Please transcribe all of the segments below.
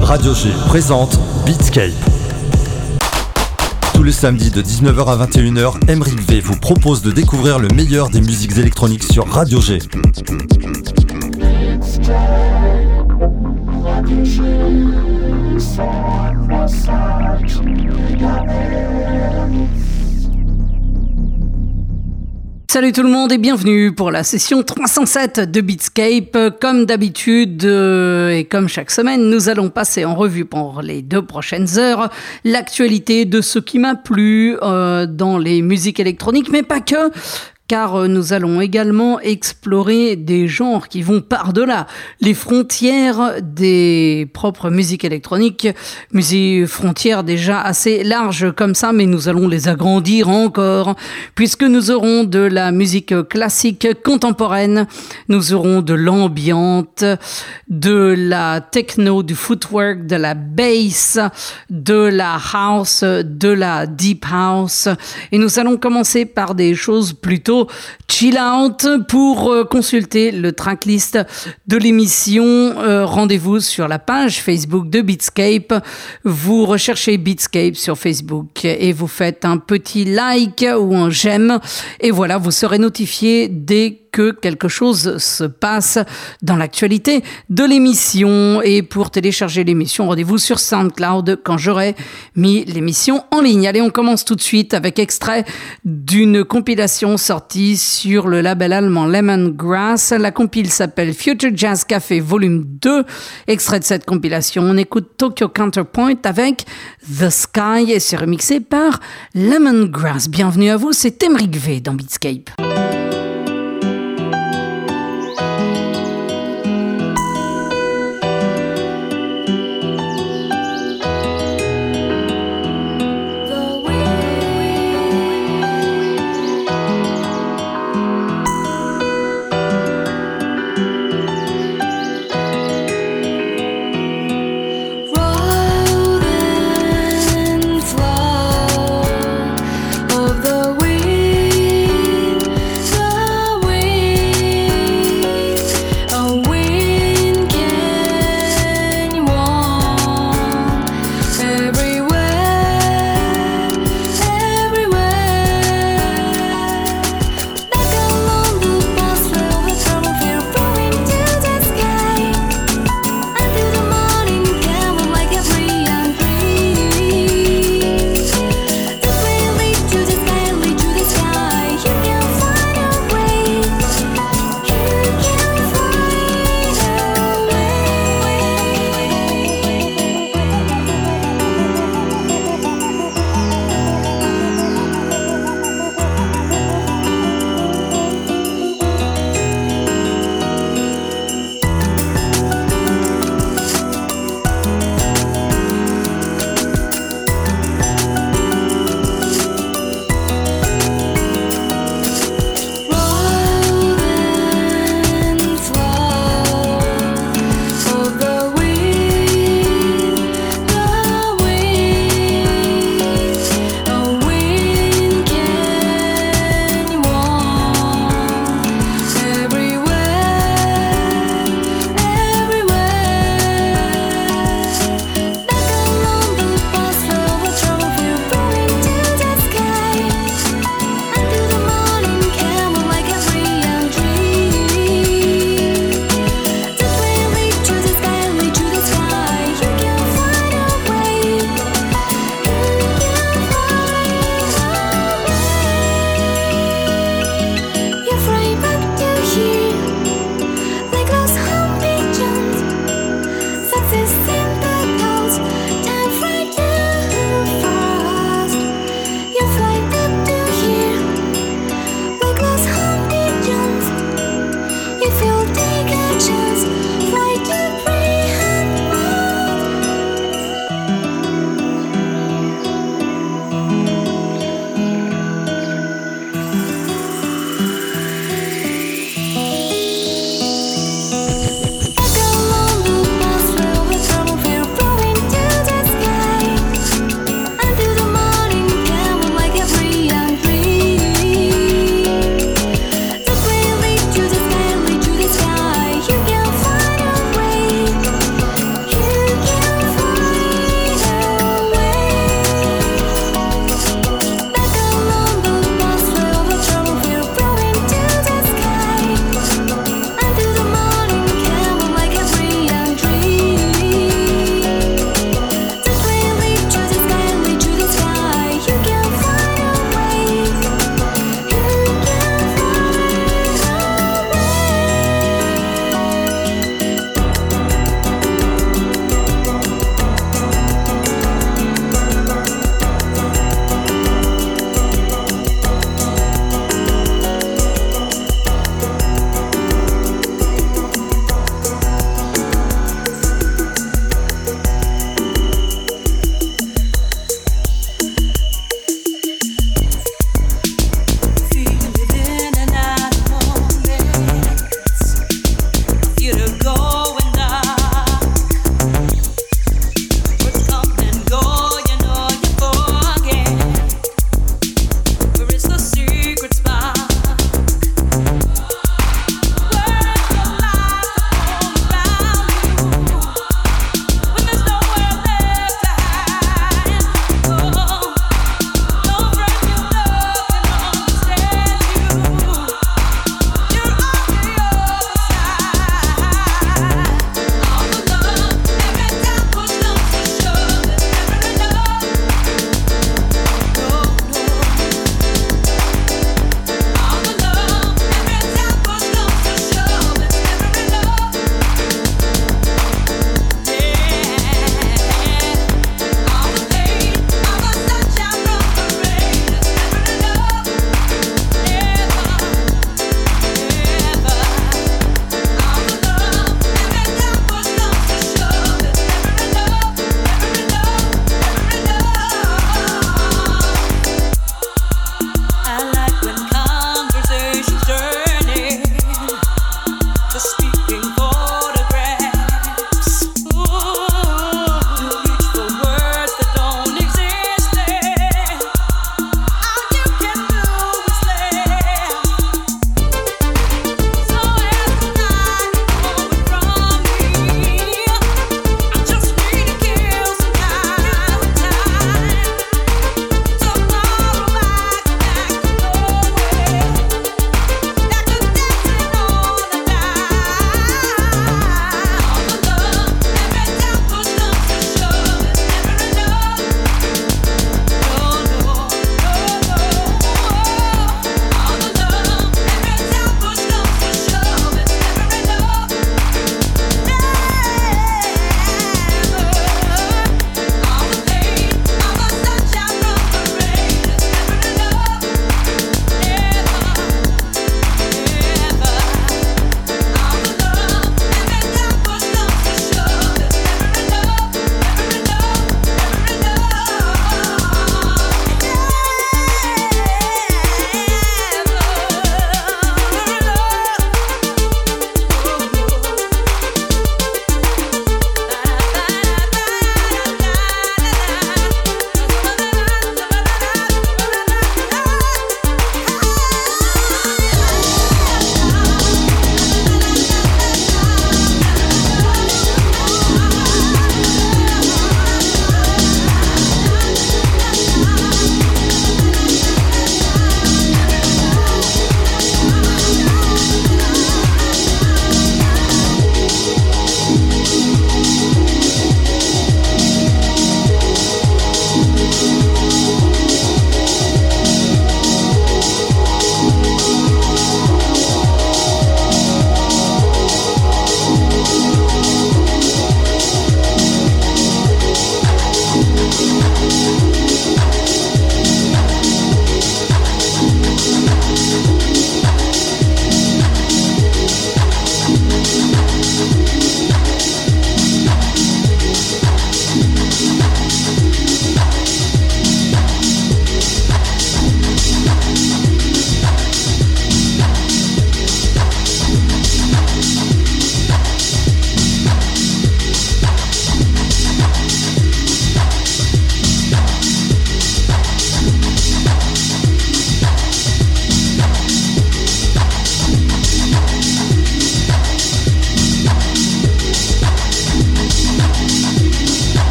Radio G présente Beatscape. Tous les samedis de 19h à 21h, Emric V vous propose de découvrir le meilleur des musiques électroniques sur Radio G. Salut tout le monde et bienvenue pour la session 307 de Beatscape. Comme d'habitude euh, et comme chaque semaine, nous allons passer en revue pour les deux prochaines heures l'actualité de ce qui m'a plu euh, dans les musiques électroniques, mais pas que car euh, nous allons également explorer des genres qui vont par-delà les frontières des propres musiques électroniques, musiques frontières déjà assez larges comme ça, mais nous allons les agrandir encore, puisque nous aurons de la musique classique contemporaine, nous aurons de l'ambiante, de la techno, du footwork, de la bass, de la house, de la deep house, et nous allons commencer par des choses plutôt chill out. Pour euh, consulter le tracklist de l'émission, euh, rendez-vous sur la page Facebook de Beatscape. Vous recherchez Beatscape sur Facebook et vous faites un petit like ou un j'aime. Et voilà, vous serez notifié dès que quelque chose se passe dans l'actualité de l'émission. Et pour télécharger l'émission, rendez-vous sur SoundCloud quand j'aurai mis l'émission en ligne. Allez, on commence tout de suite avec extrait d'une compilation sortie sur le label allemand Lemongrass. La compile s'appelle Future Jazz Café Volume 2. Extrait de cette compilation, on écoute Tokyo Counterpoint avec The Sky et c'est remixé par Lemongrass. Bienvenue à vous, c'est Emric V dans Beatscape.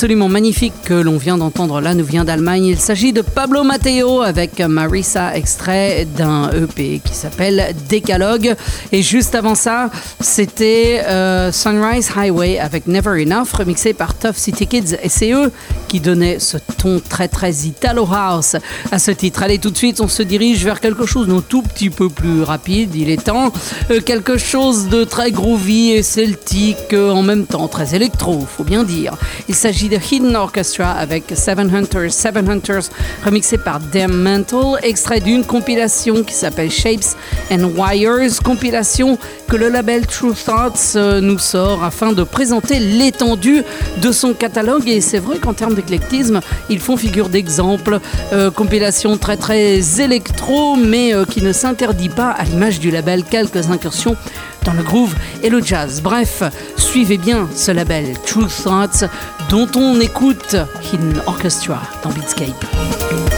Absolument magnifique que l'on vient d'entendre là nous vient d'Allemagne. Il s'agit de Pablo Matteo avec Marisa, extrait d'un EP qui s'appelle Décalogue. Et juste avant ça, c'était euh, Sunrise Highway avec Never Enough, remixé par Tough City Kids. Et c'est eux qui donnaient ce ton très très Italo House à ce titre. Allez, tout de suite, on se dirige vers quelque chose d'un tout petit peu plus rapide. Il est temps. Euh, quelque chose de très groovy et celtique euh, en même temps, très électro, faut bien dire. Il s'agit de Hidden Orchestra avec Seven Hunters, Seven Hunters remixé par Damn Mental, extrait d'une compilation qui s'appelle Shapes and Wires, compilation que le label True Thoughts euh, nous sort afin de présenter l'étendue de son catalogue. Et c'est vrai qu'en termes ils font figure d'exemple. Euh, compilation très très électro, mais euh, qui ne s'interdit pas, à l'image du label, quelques incursions dans le groove et le jazz. Bref, suivez bien ce label True Thoughts dont on écoute Hidden Orchestra dans Beatscape.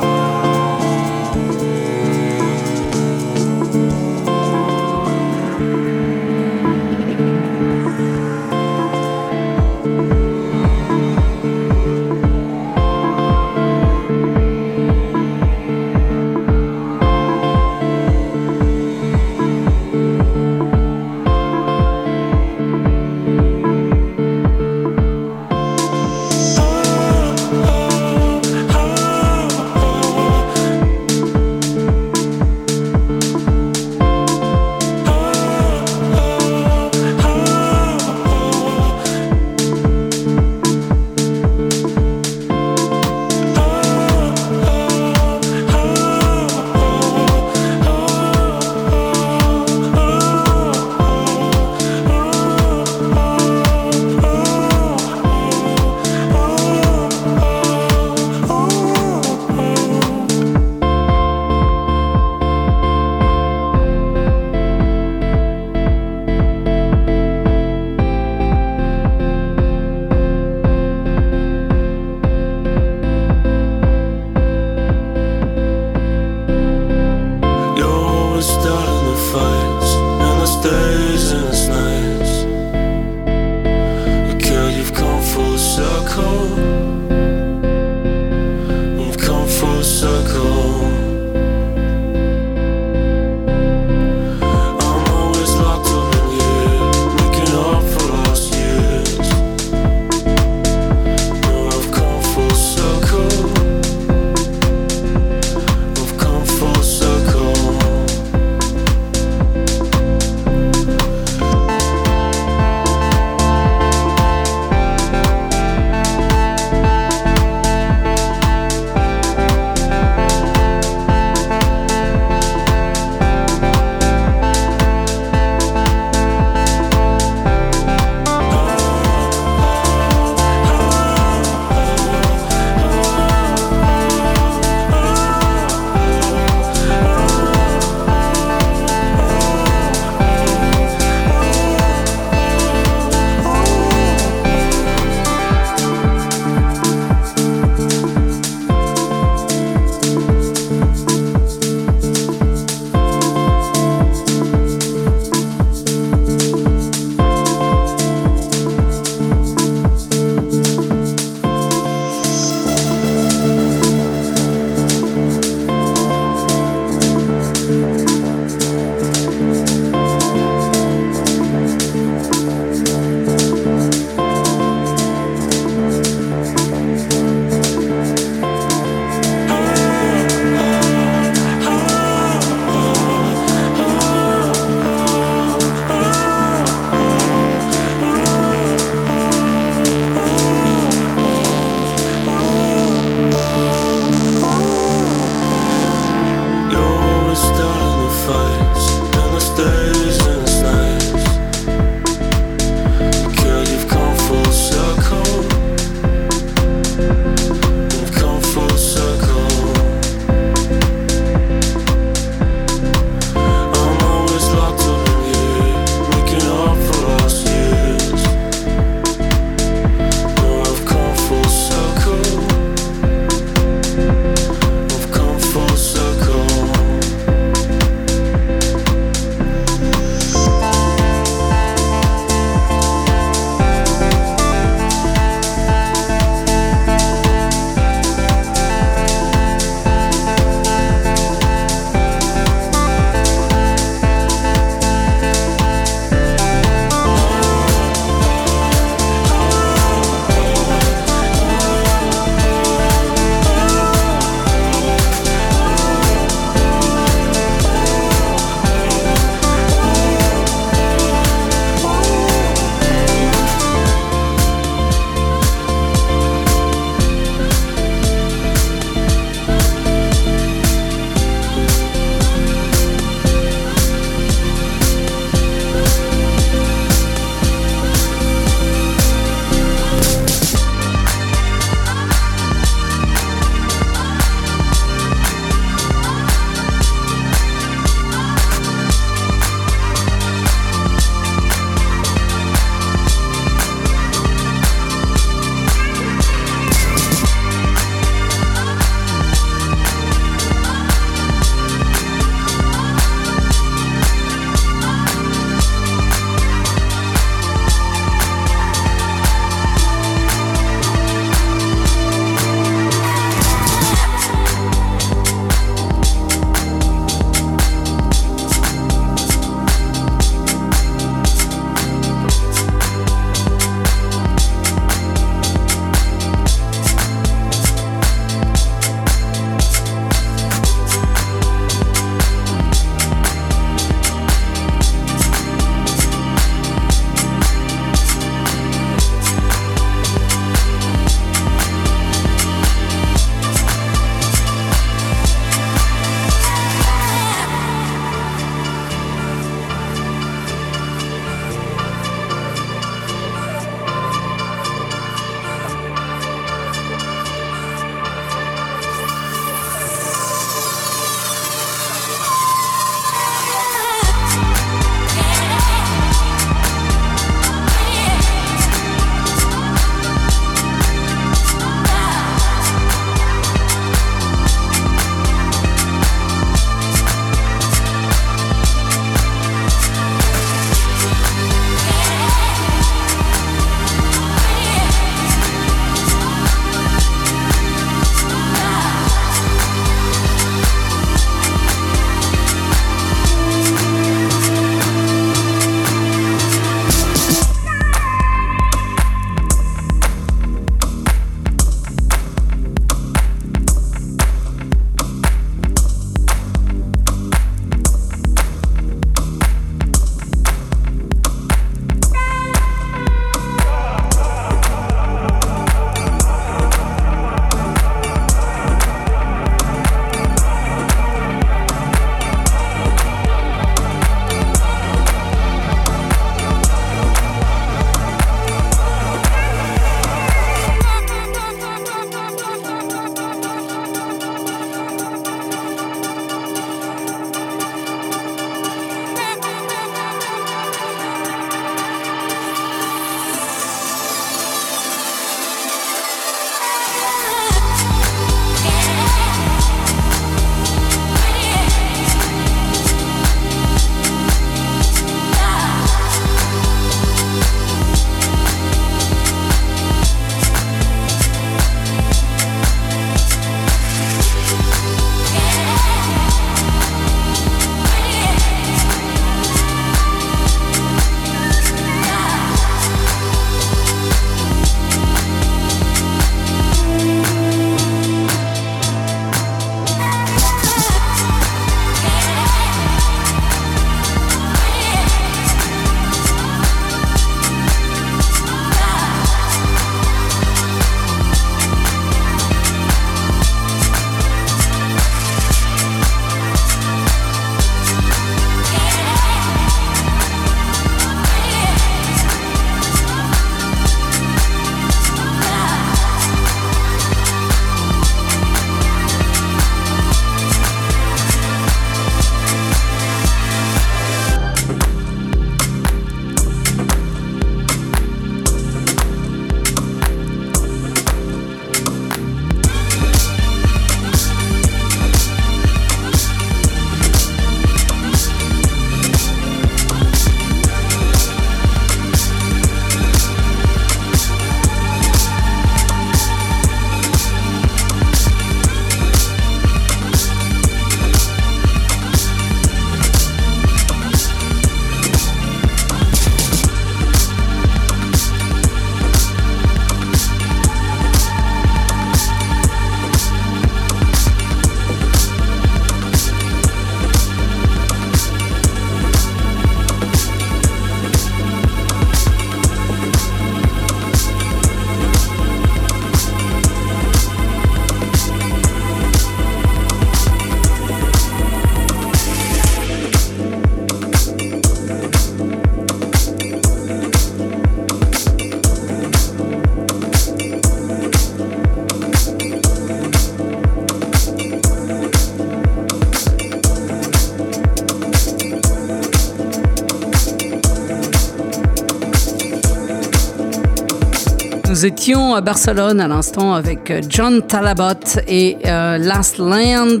Nous étions à Barcelone à l'instant avec John Talabot et euh, Last Land.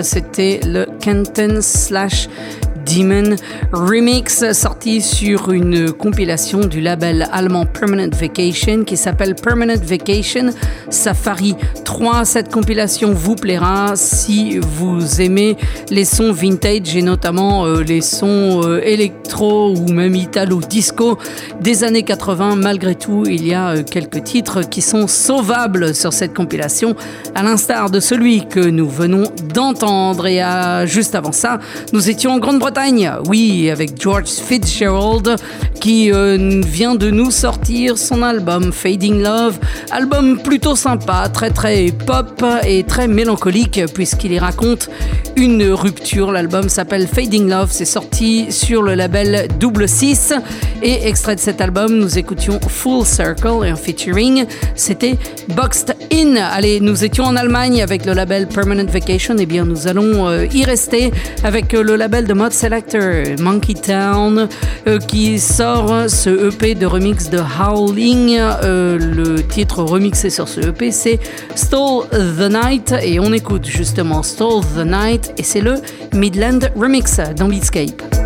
C'était le Kenton slash Demon Remix, sorti sur une compilation du label allemand Permanent Vacation qui s'appelle Permanent Vacation Safari 3. Cette compilation vous plaira si vous aimez les sons vintage et notamment euh, les sons euh, électro ou même italo-disco des années 80. Malgré tout, il y a euh, quelques titres qui sont sauvables sur cette compilation, à l'instar de celui que nous venons d'entendre. Et juste avant ça, nous étions en Grande-Bretagne oui, avec George Fitzgerald qui euh, vient de nous sortir son album Fading Love, album plutôt sympa, très très pop et très mélancolique puisqu'il y raconte une rupture. L'album s'appelle Fading Love, c'est sorti sur le label Double 6 et extrait de cet album, nous écoutions Full Circle et un featuring, c'était Boxed In. Allez, nous étions en Allemagne avec le label Permanent Vacation, et eh bien nous allons euh, y rester avec le label de mode Selector, Monkey Town, euh, qui sort ce EP de remix de Howling. Euh, le titre remixé sur ce EP, c'est Stole the Night. Et on écoute justement Stole the Night. Et c'est le Midland Remix dans Beatscape.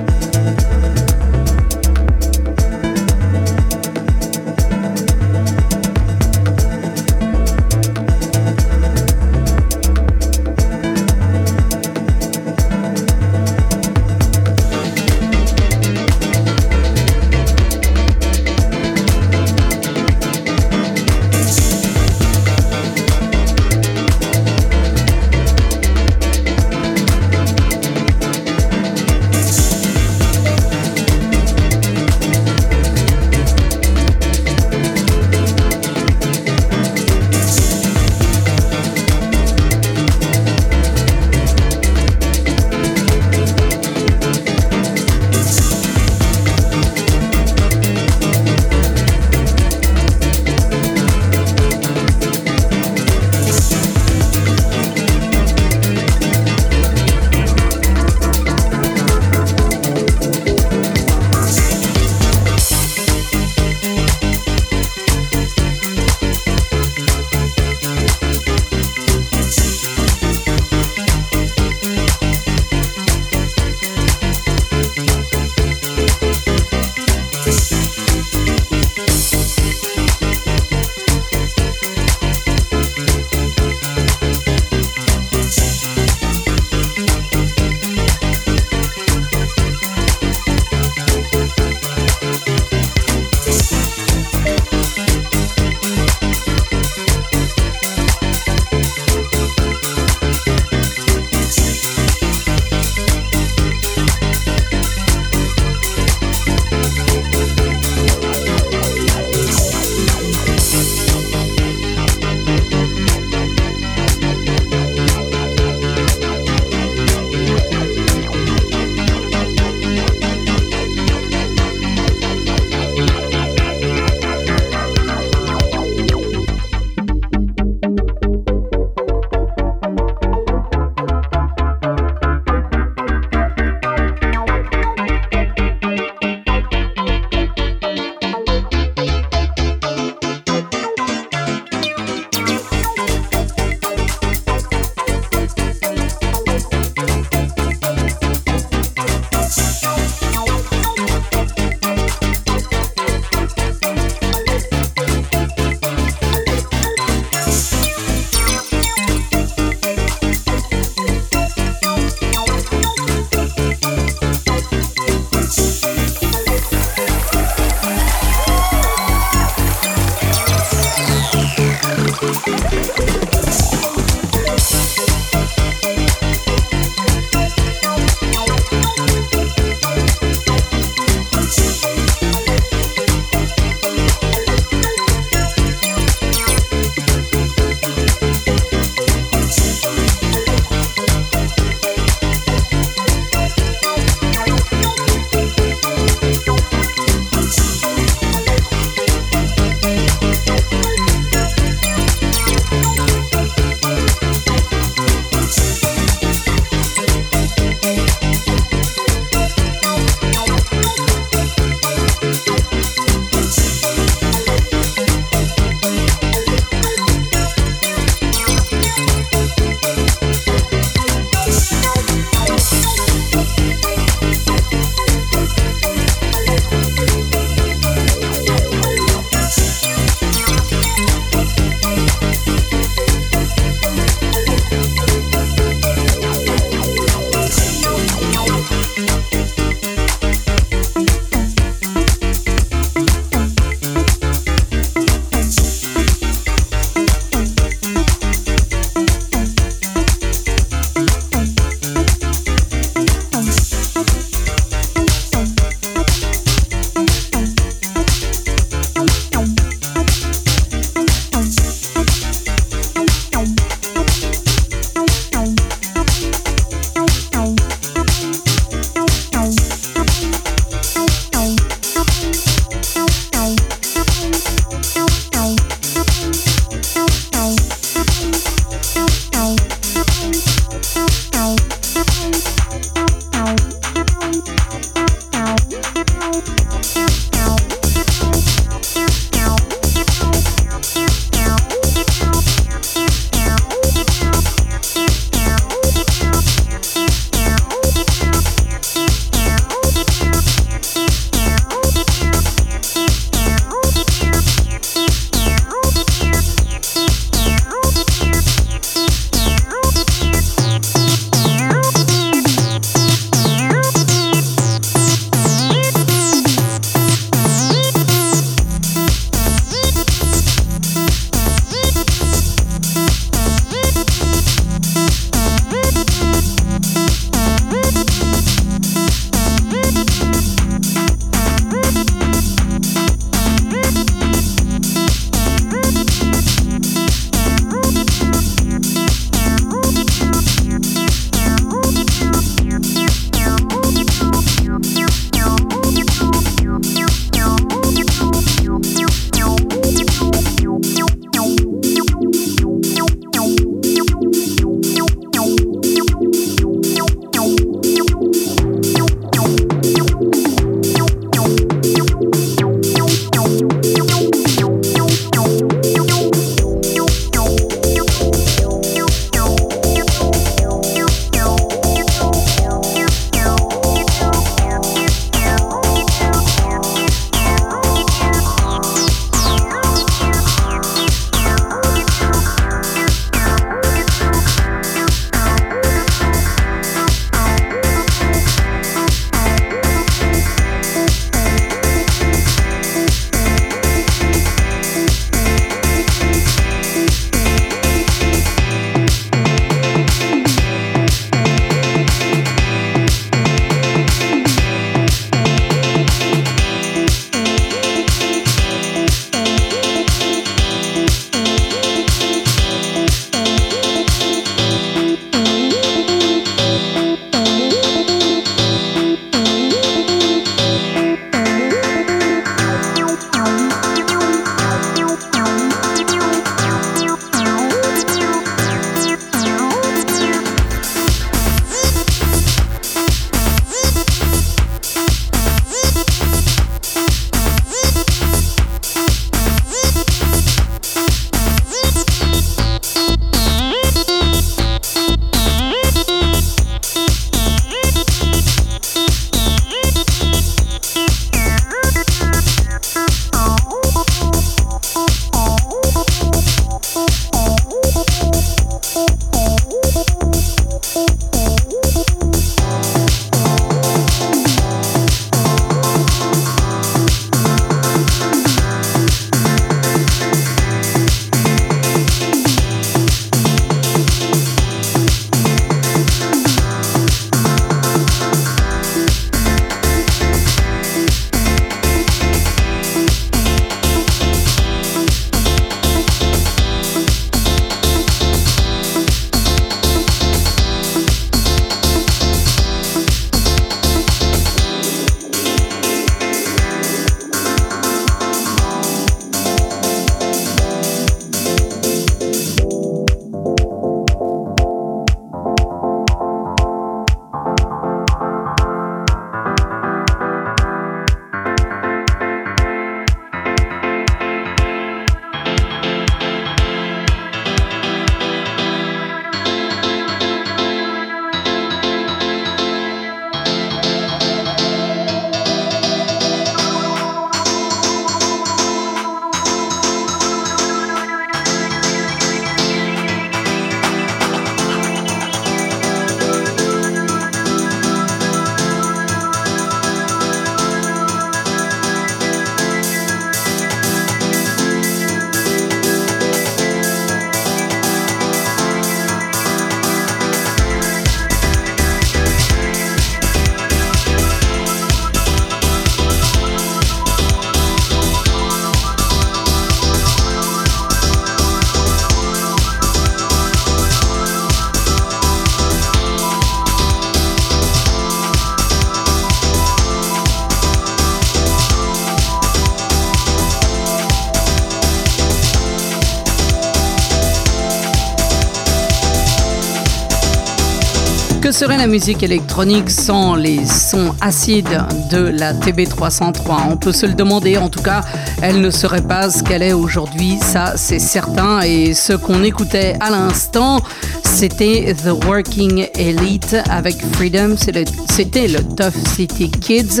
La musique électronique sans les sons acides de la TB303 On peut se le demander, en tout cas, elle ne serait pas ce qu'elle est aujourd'hui, ça c'est certain. Et ce qu'on écoutait à l'instant, c'était The Working Elite avec Freedom, c'était le Tough City Kids.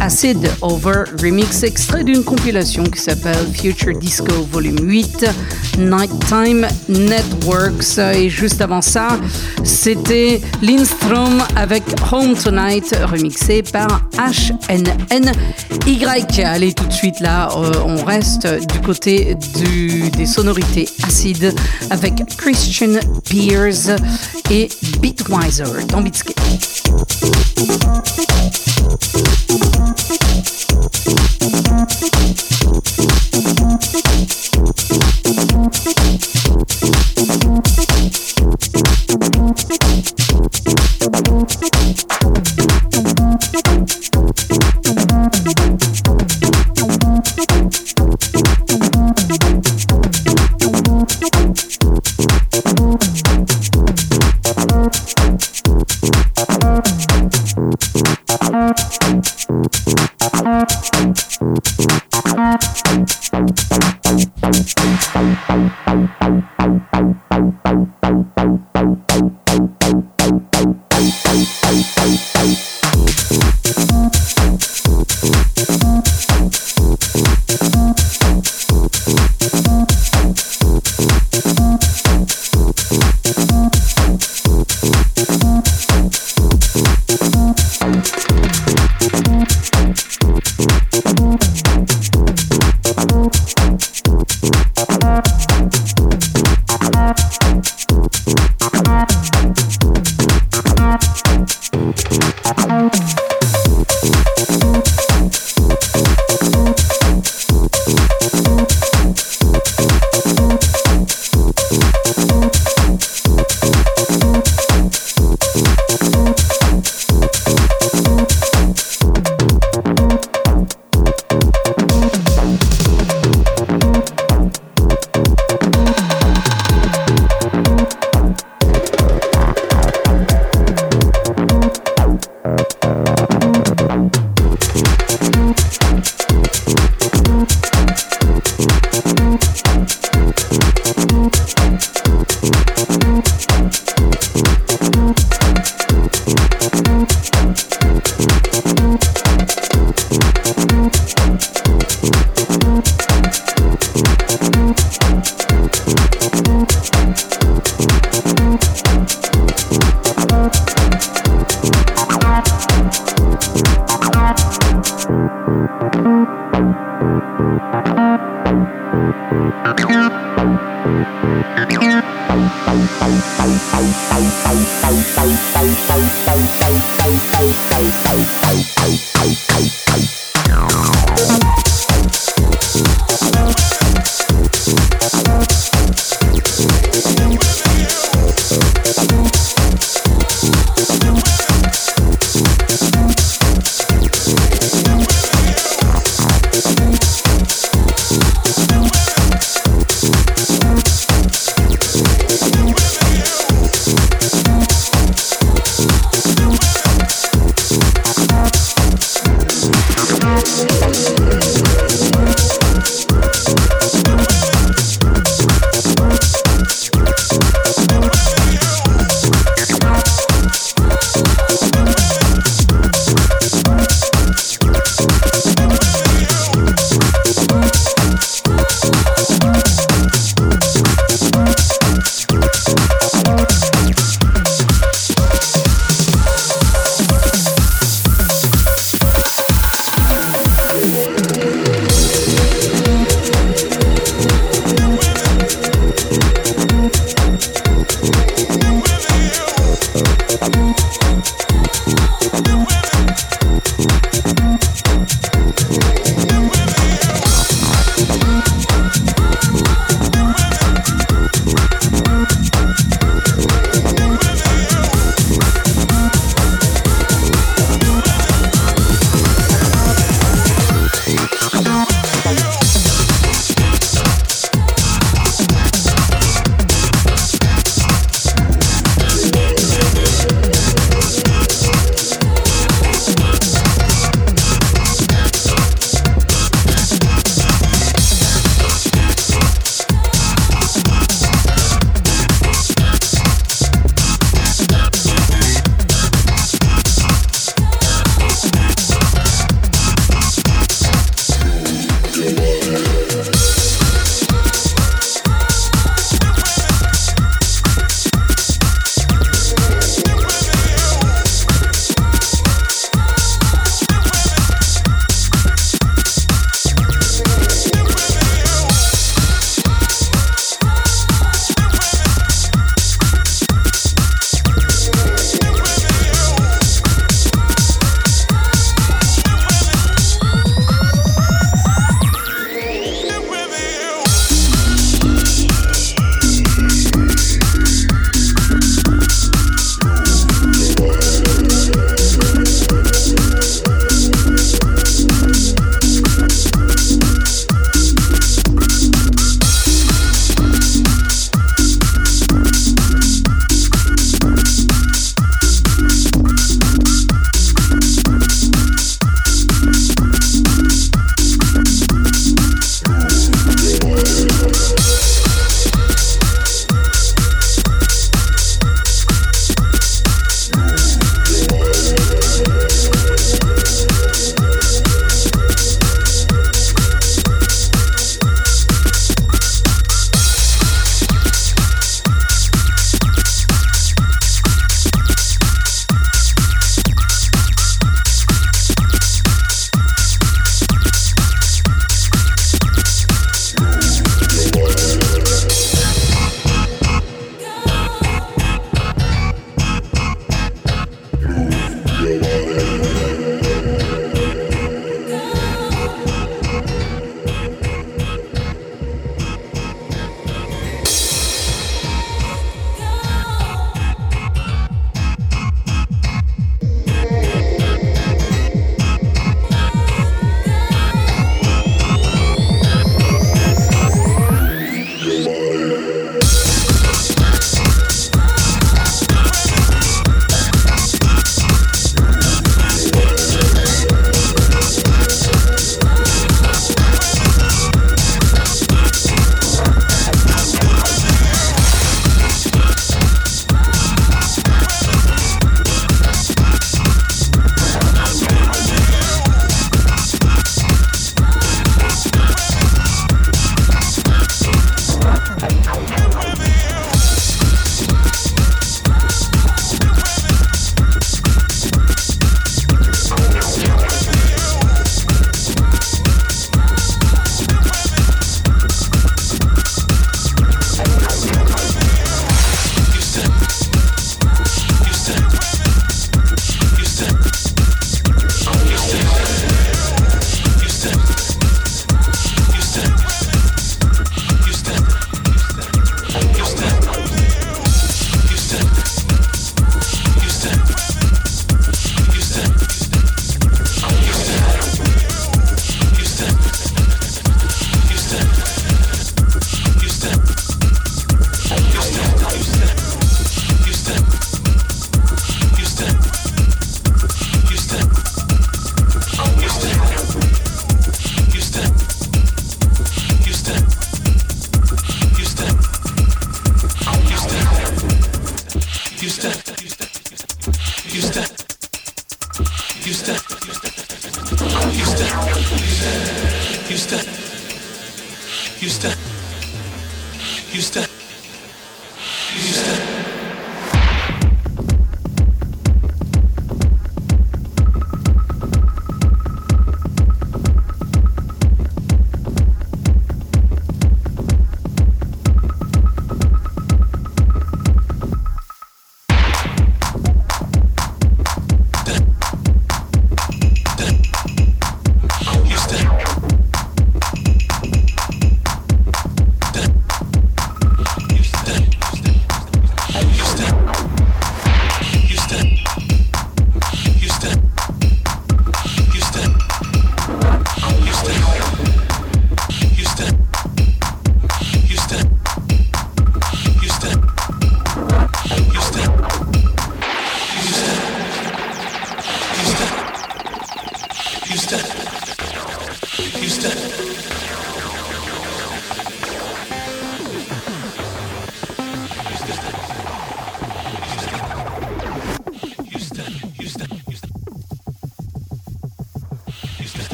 Acid Over Remix, extrait d'une compilation qui s'appelle Future Disco Volume 8, Nighttime Networks. Et juste avant ça, c'était Lindstrom avec Home Tonight, remixé par HNNY. Allez, tout de suite là, euh, on reste du côté des sonorités acides avec Christian Pierce et Beatwiser dans Beatscape.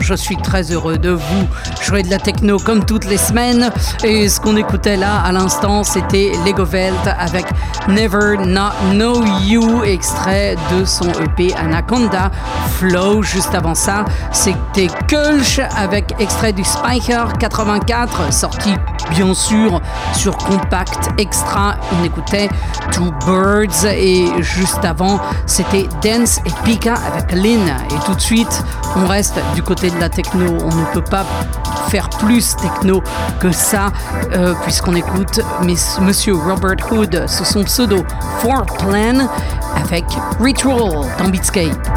Je suis très heureux de vous jouer de la techno comme toutes les semaines. Et ce qu'on écoutait là à l'instant, c'était Lego Velt avec Never Not Know You, extrait de son EP Anaconda Flow. Juste avant ça, c'était Kulch avec extrait du Spiker 84, sorti bien sûr sur Compact Extra. On écoutait Two Birds et juste avant, c'était Dance et Pika avec Lynn. Et tout de suite, on reste du côté de la techno. On ne peut pas faire plus techno que ça, euh, puisqu'on écoute Monsieur Robert Hood sous son pseudo Four Plan avec Ritual dans Beatscape.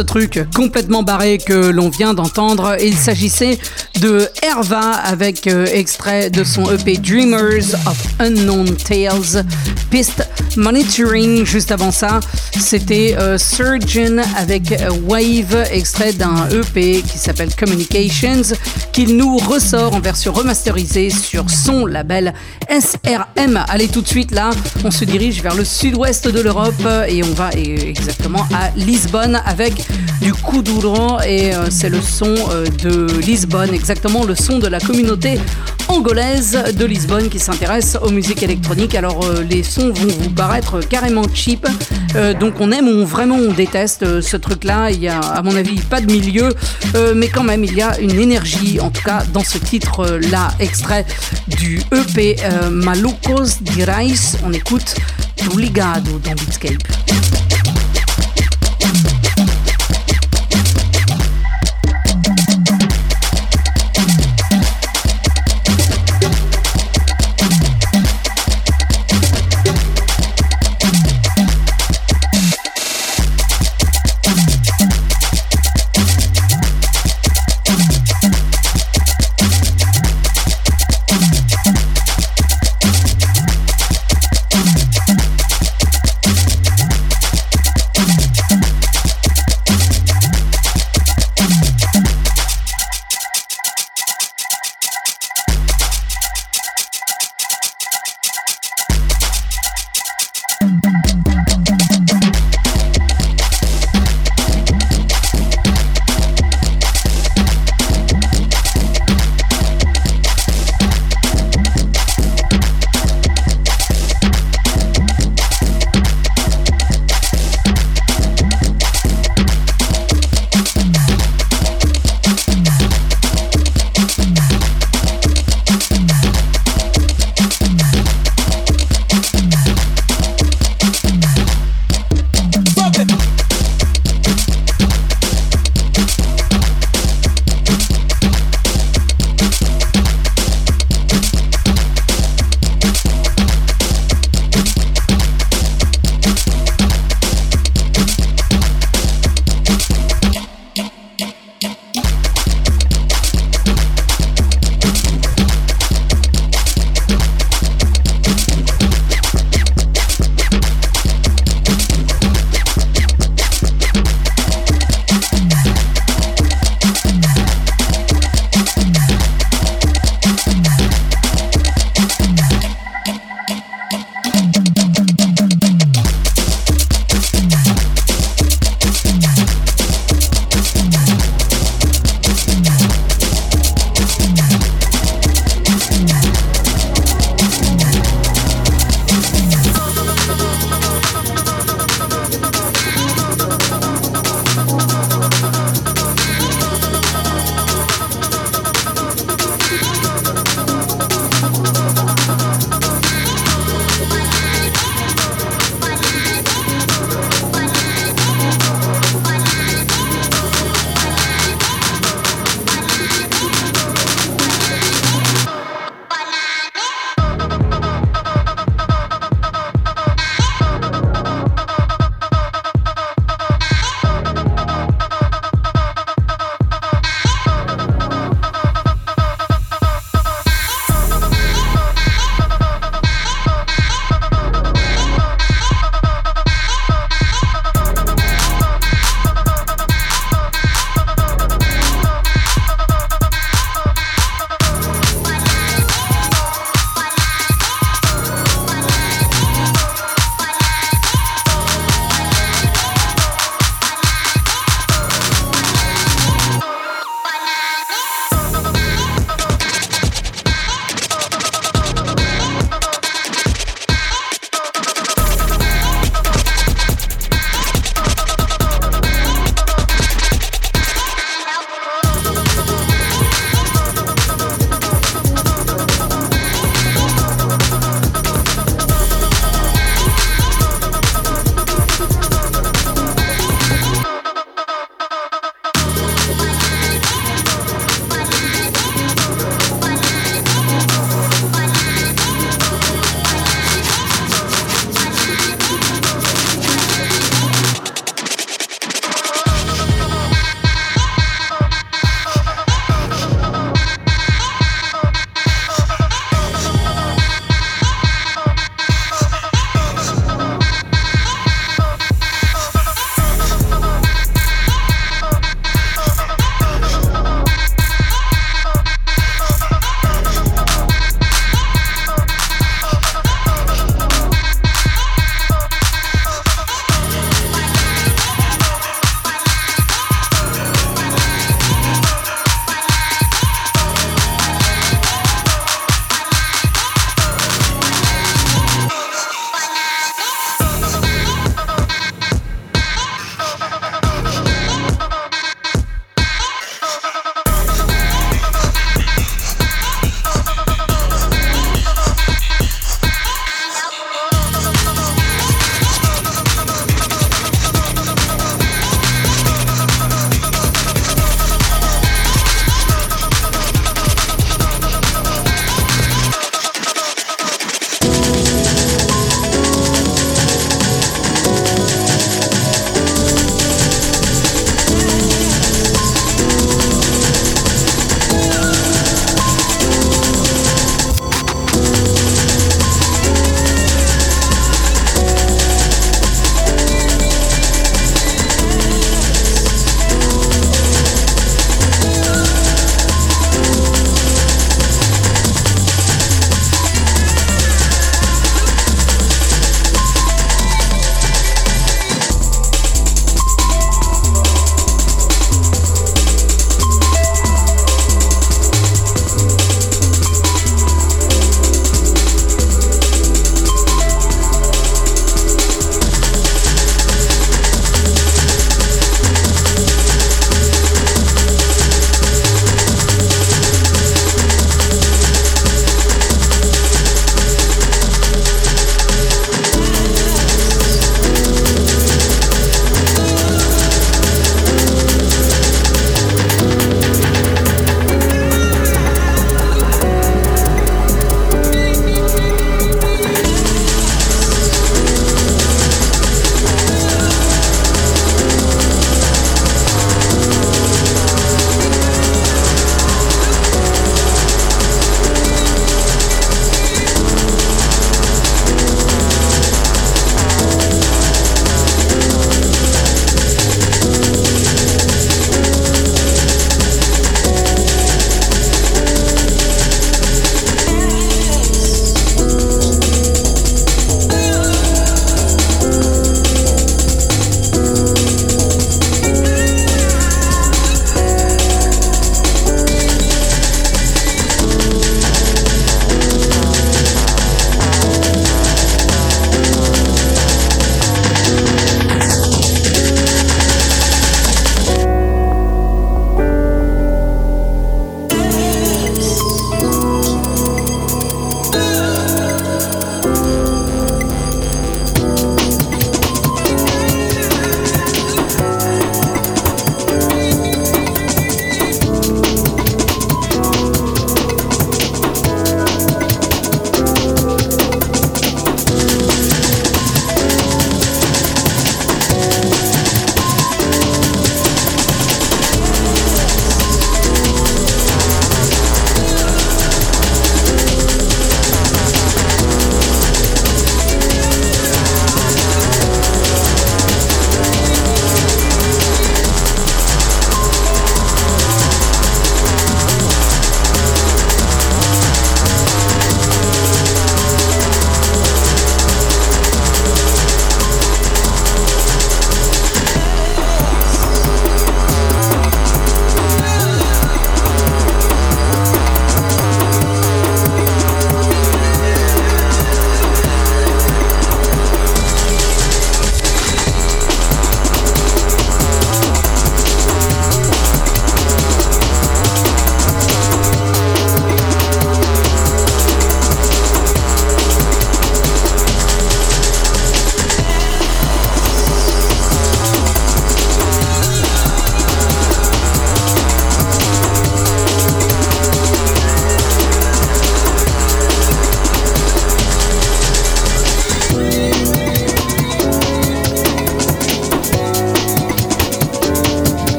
Truc complètement barré que l'on vient d'entendre. Il s'agissait de Herva avec euh, extrait de son EP Dreamers of Unknown Tales, piste Monitoring. Juste avant ça, c'était euh, Surgeon avec Wave, extrait d'un EP qui s'appelle Communications, qu'il nous ressort en version remasterisée sur son label SRM. Allez tout de suite là, on se dirige vers le sud-ouest de l'Europe et on va exactement à Lisbonne avec du Kuduro et c'est le son de Lisbonne, exactement le son de la communauté angolaise de Lisbonne qui s'intéresse aux musiques électroniques. Alors les sons vont vous paraître carrément cheap. Euh, donc on aime ou vraiment on déteste euh, ce truc-là. Il y a, à mon avis, pas de milieu, euh, mais quand même, il y a une énergie, en tout cas, dans ce titre-là, extrait du EP Malucos de Rice. On écoute tout ligado dans Beatscape.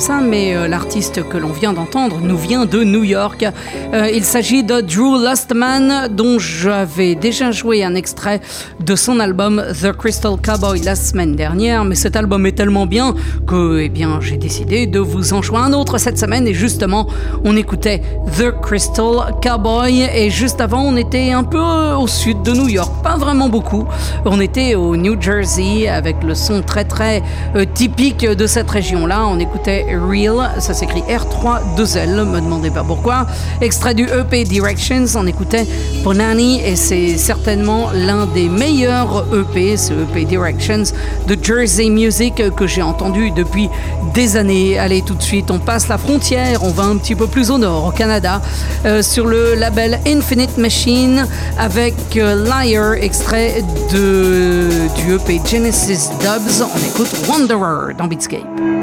Ça, mais euh, l'artiste que l'on vient d'entendre nous vient de New York. Euh, il s'agit de Drew Lustman, dont j'avais déjà joué un extrait de son album The Crystal Cowboy la semaine dernière, mais cet album est tellement bien que eh bien, j'ai décidé de vous en jouer un autre cette semaine, et justement, on écoutait The Crystal Cowboy, et juste avant, on était un peu au sud de New York, pas vraiment beaucoup. On était au New Jersey avec le son très très euh, typique de cette région-là. On écoutait Real, ça s'écrit R3-2L, me demandez pas pourquoi. Extrait du EP Directions, on écoutait Bonani et c'est certainement l'un des meilleurs EP, ce EP Directions de Jersey Music que j'ai entendu depuis des années. Allez, tout de suite, on passe la frontière, on va un petit peu plus au nord, au Canada, euh, sur le label Infinite Machine avec euh, Liar, extrait de, du EP Genesis Dubs. On écoute Wanderer dans Beatscape.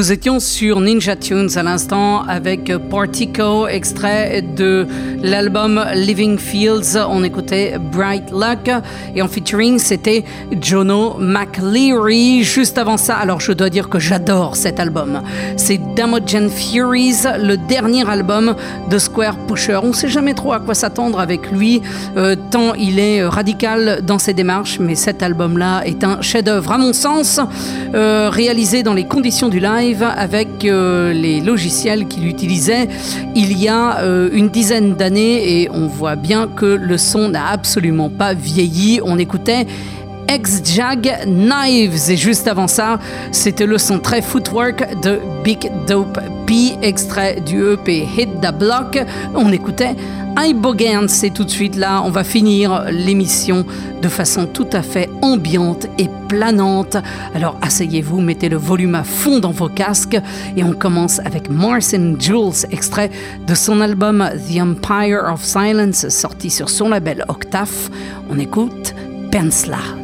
Nous étions sur Ninja Tunes à l'instant avec Portico, extrait de l'album Living Fields. On écoutait Bright Luck et en featuring c'était Jono McLeary. Juste avant ça, alors je dois dire que j'adore cet album. C'est Damogen Furies, le dernier album de Square Pusher. On ne sait jamais trop à quoi s'attendre avec lui, euh, tant il est radical dans ses démarches, mais cet album-là est un chef-d'œuvre à mon sens, euh, réalisé dans les conditions du live avec euh, les logiciels qu'il utilisait il y a euh, une dizaine d'années et on voit bien que le son n'a absolument pas vieilli. On écoutait Ex-Jag Knives. Et juste avant ça, c'était le son très footwork de Big Dope P, extrait du EP Hit the Block. On écoutait Ibogan. C'est tout de suite là. On va finir l'émission de façon tout à fait ambiante et planante. Alors asseyez-vous, mettez le volume à fond dans vos casques et on commence avec Marcin Jules, extrait de son album The Empire of Silence, sorti sur son label Octave. On écoute Pensla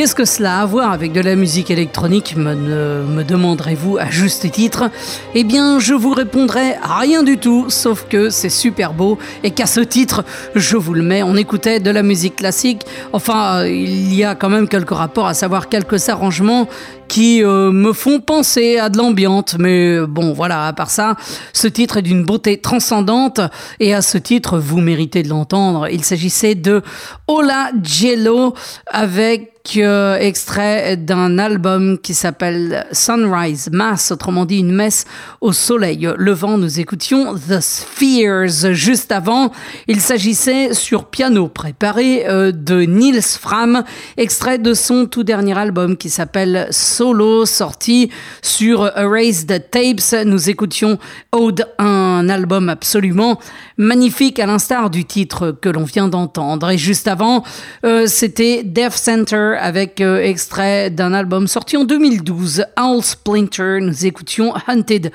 Qu'est-ce que cela a à voir avec de la musique électronique, me, demanderez-vous à juste titre? Eh bien, je vous répondrai rien du tout, sauf que c'est super beau et qu'à ce titre, je vous le mets, on écoutait de la musique classique. Enfin, il y a quand même quelques rapports, à savoir quelques arrangements qui euh, me font penser à de l'ambiance. Mais bon, voilà, à part ça, ce titre est d'une beauté transcendante et à ce titre, vous méritez de l'entendre. Il s'agissait de Ola Jello avec euh, extrait d'un album qui s'appelle Sunrise Mass, autrement dit une messe au soleil levant. Nous écoutions The Spheres juste avant. Il s'agissait sur piano préparé euh, de Niels Fram, extrait de son tout dernier album qui s'appelle Solo, sorti sur Erased Tapes. Nous écoutions Ode, un album absolument magnifique à l'instar du titre que l'on vient d'entendre. Et juste avant, euh, c'était Death Center avec euh, extrait d'un album sorti en 2012, Owl Splinter. Nous écoutions Hunted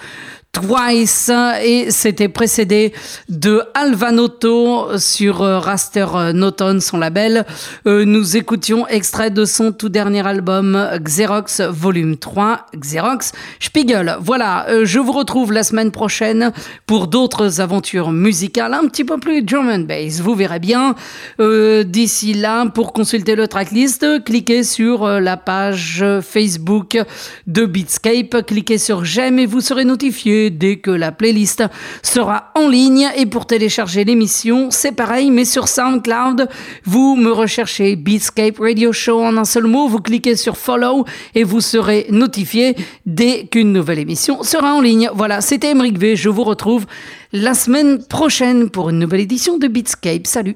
Twice et c'était précédé de Alvanotto sur euh, Raster euh, Noton, son label. Euh, nous écoutions extrait de son tout dernier album Xerox Volume 3, Xerox Spiegel. Voilà, je vous retrouve la semaine prochaine pour d'autres aventures musicales un petit peu plus and bass, vous verrez bien. D'ici là, pour consulter le tracklist, cliquez sur la page Facebook de Beatscape, cliquez sur j'aime et vous serez notifié dès que la playlist sera en ligne. Et pour télécharger l'émission, c'est pareil, mais sur SoundCloud, vous me recherchez Beatscape Radio Show en un seul mot, vous cliquez sur Follow et vous serez notifié dès qu'une nouvelle émission sera en ligne. Voilà, c'était Emeric V. Je vous retrouve la semaine prochaine pour une nouvelle édition de Beatscape. Salut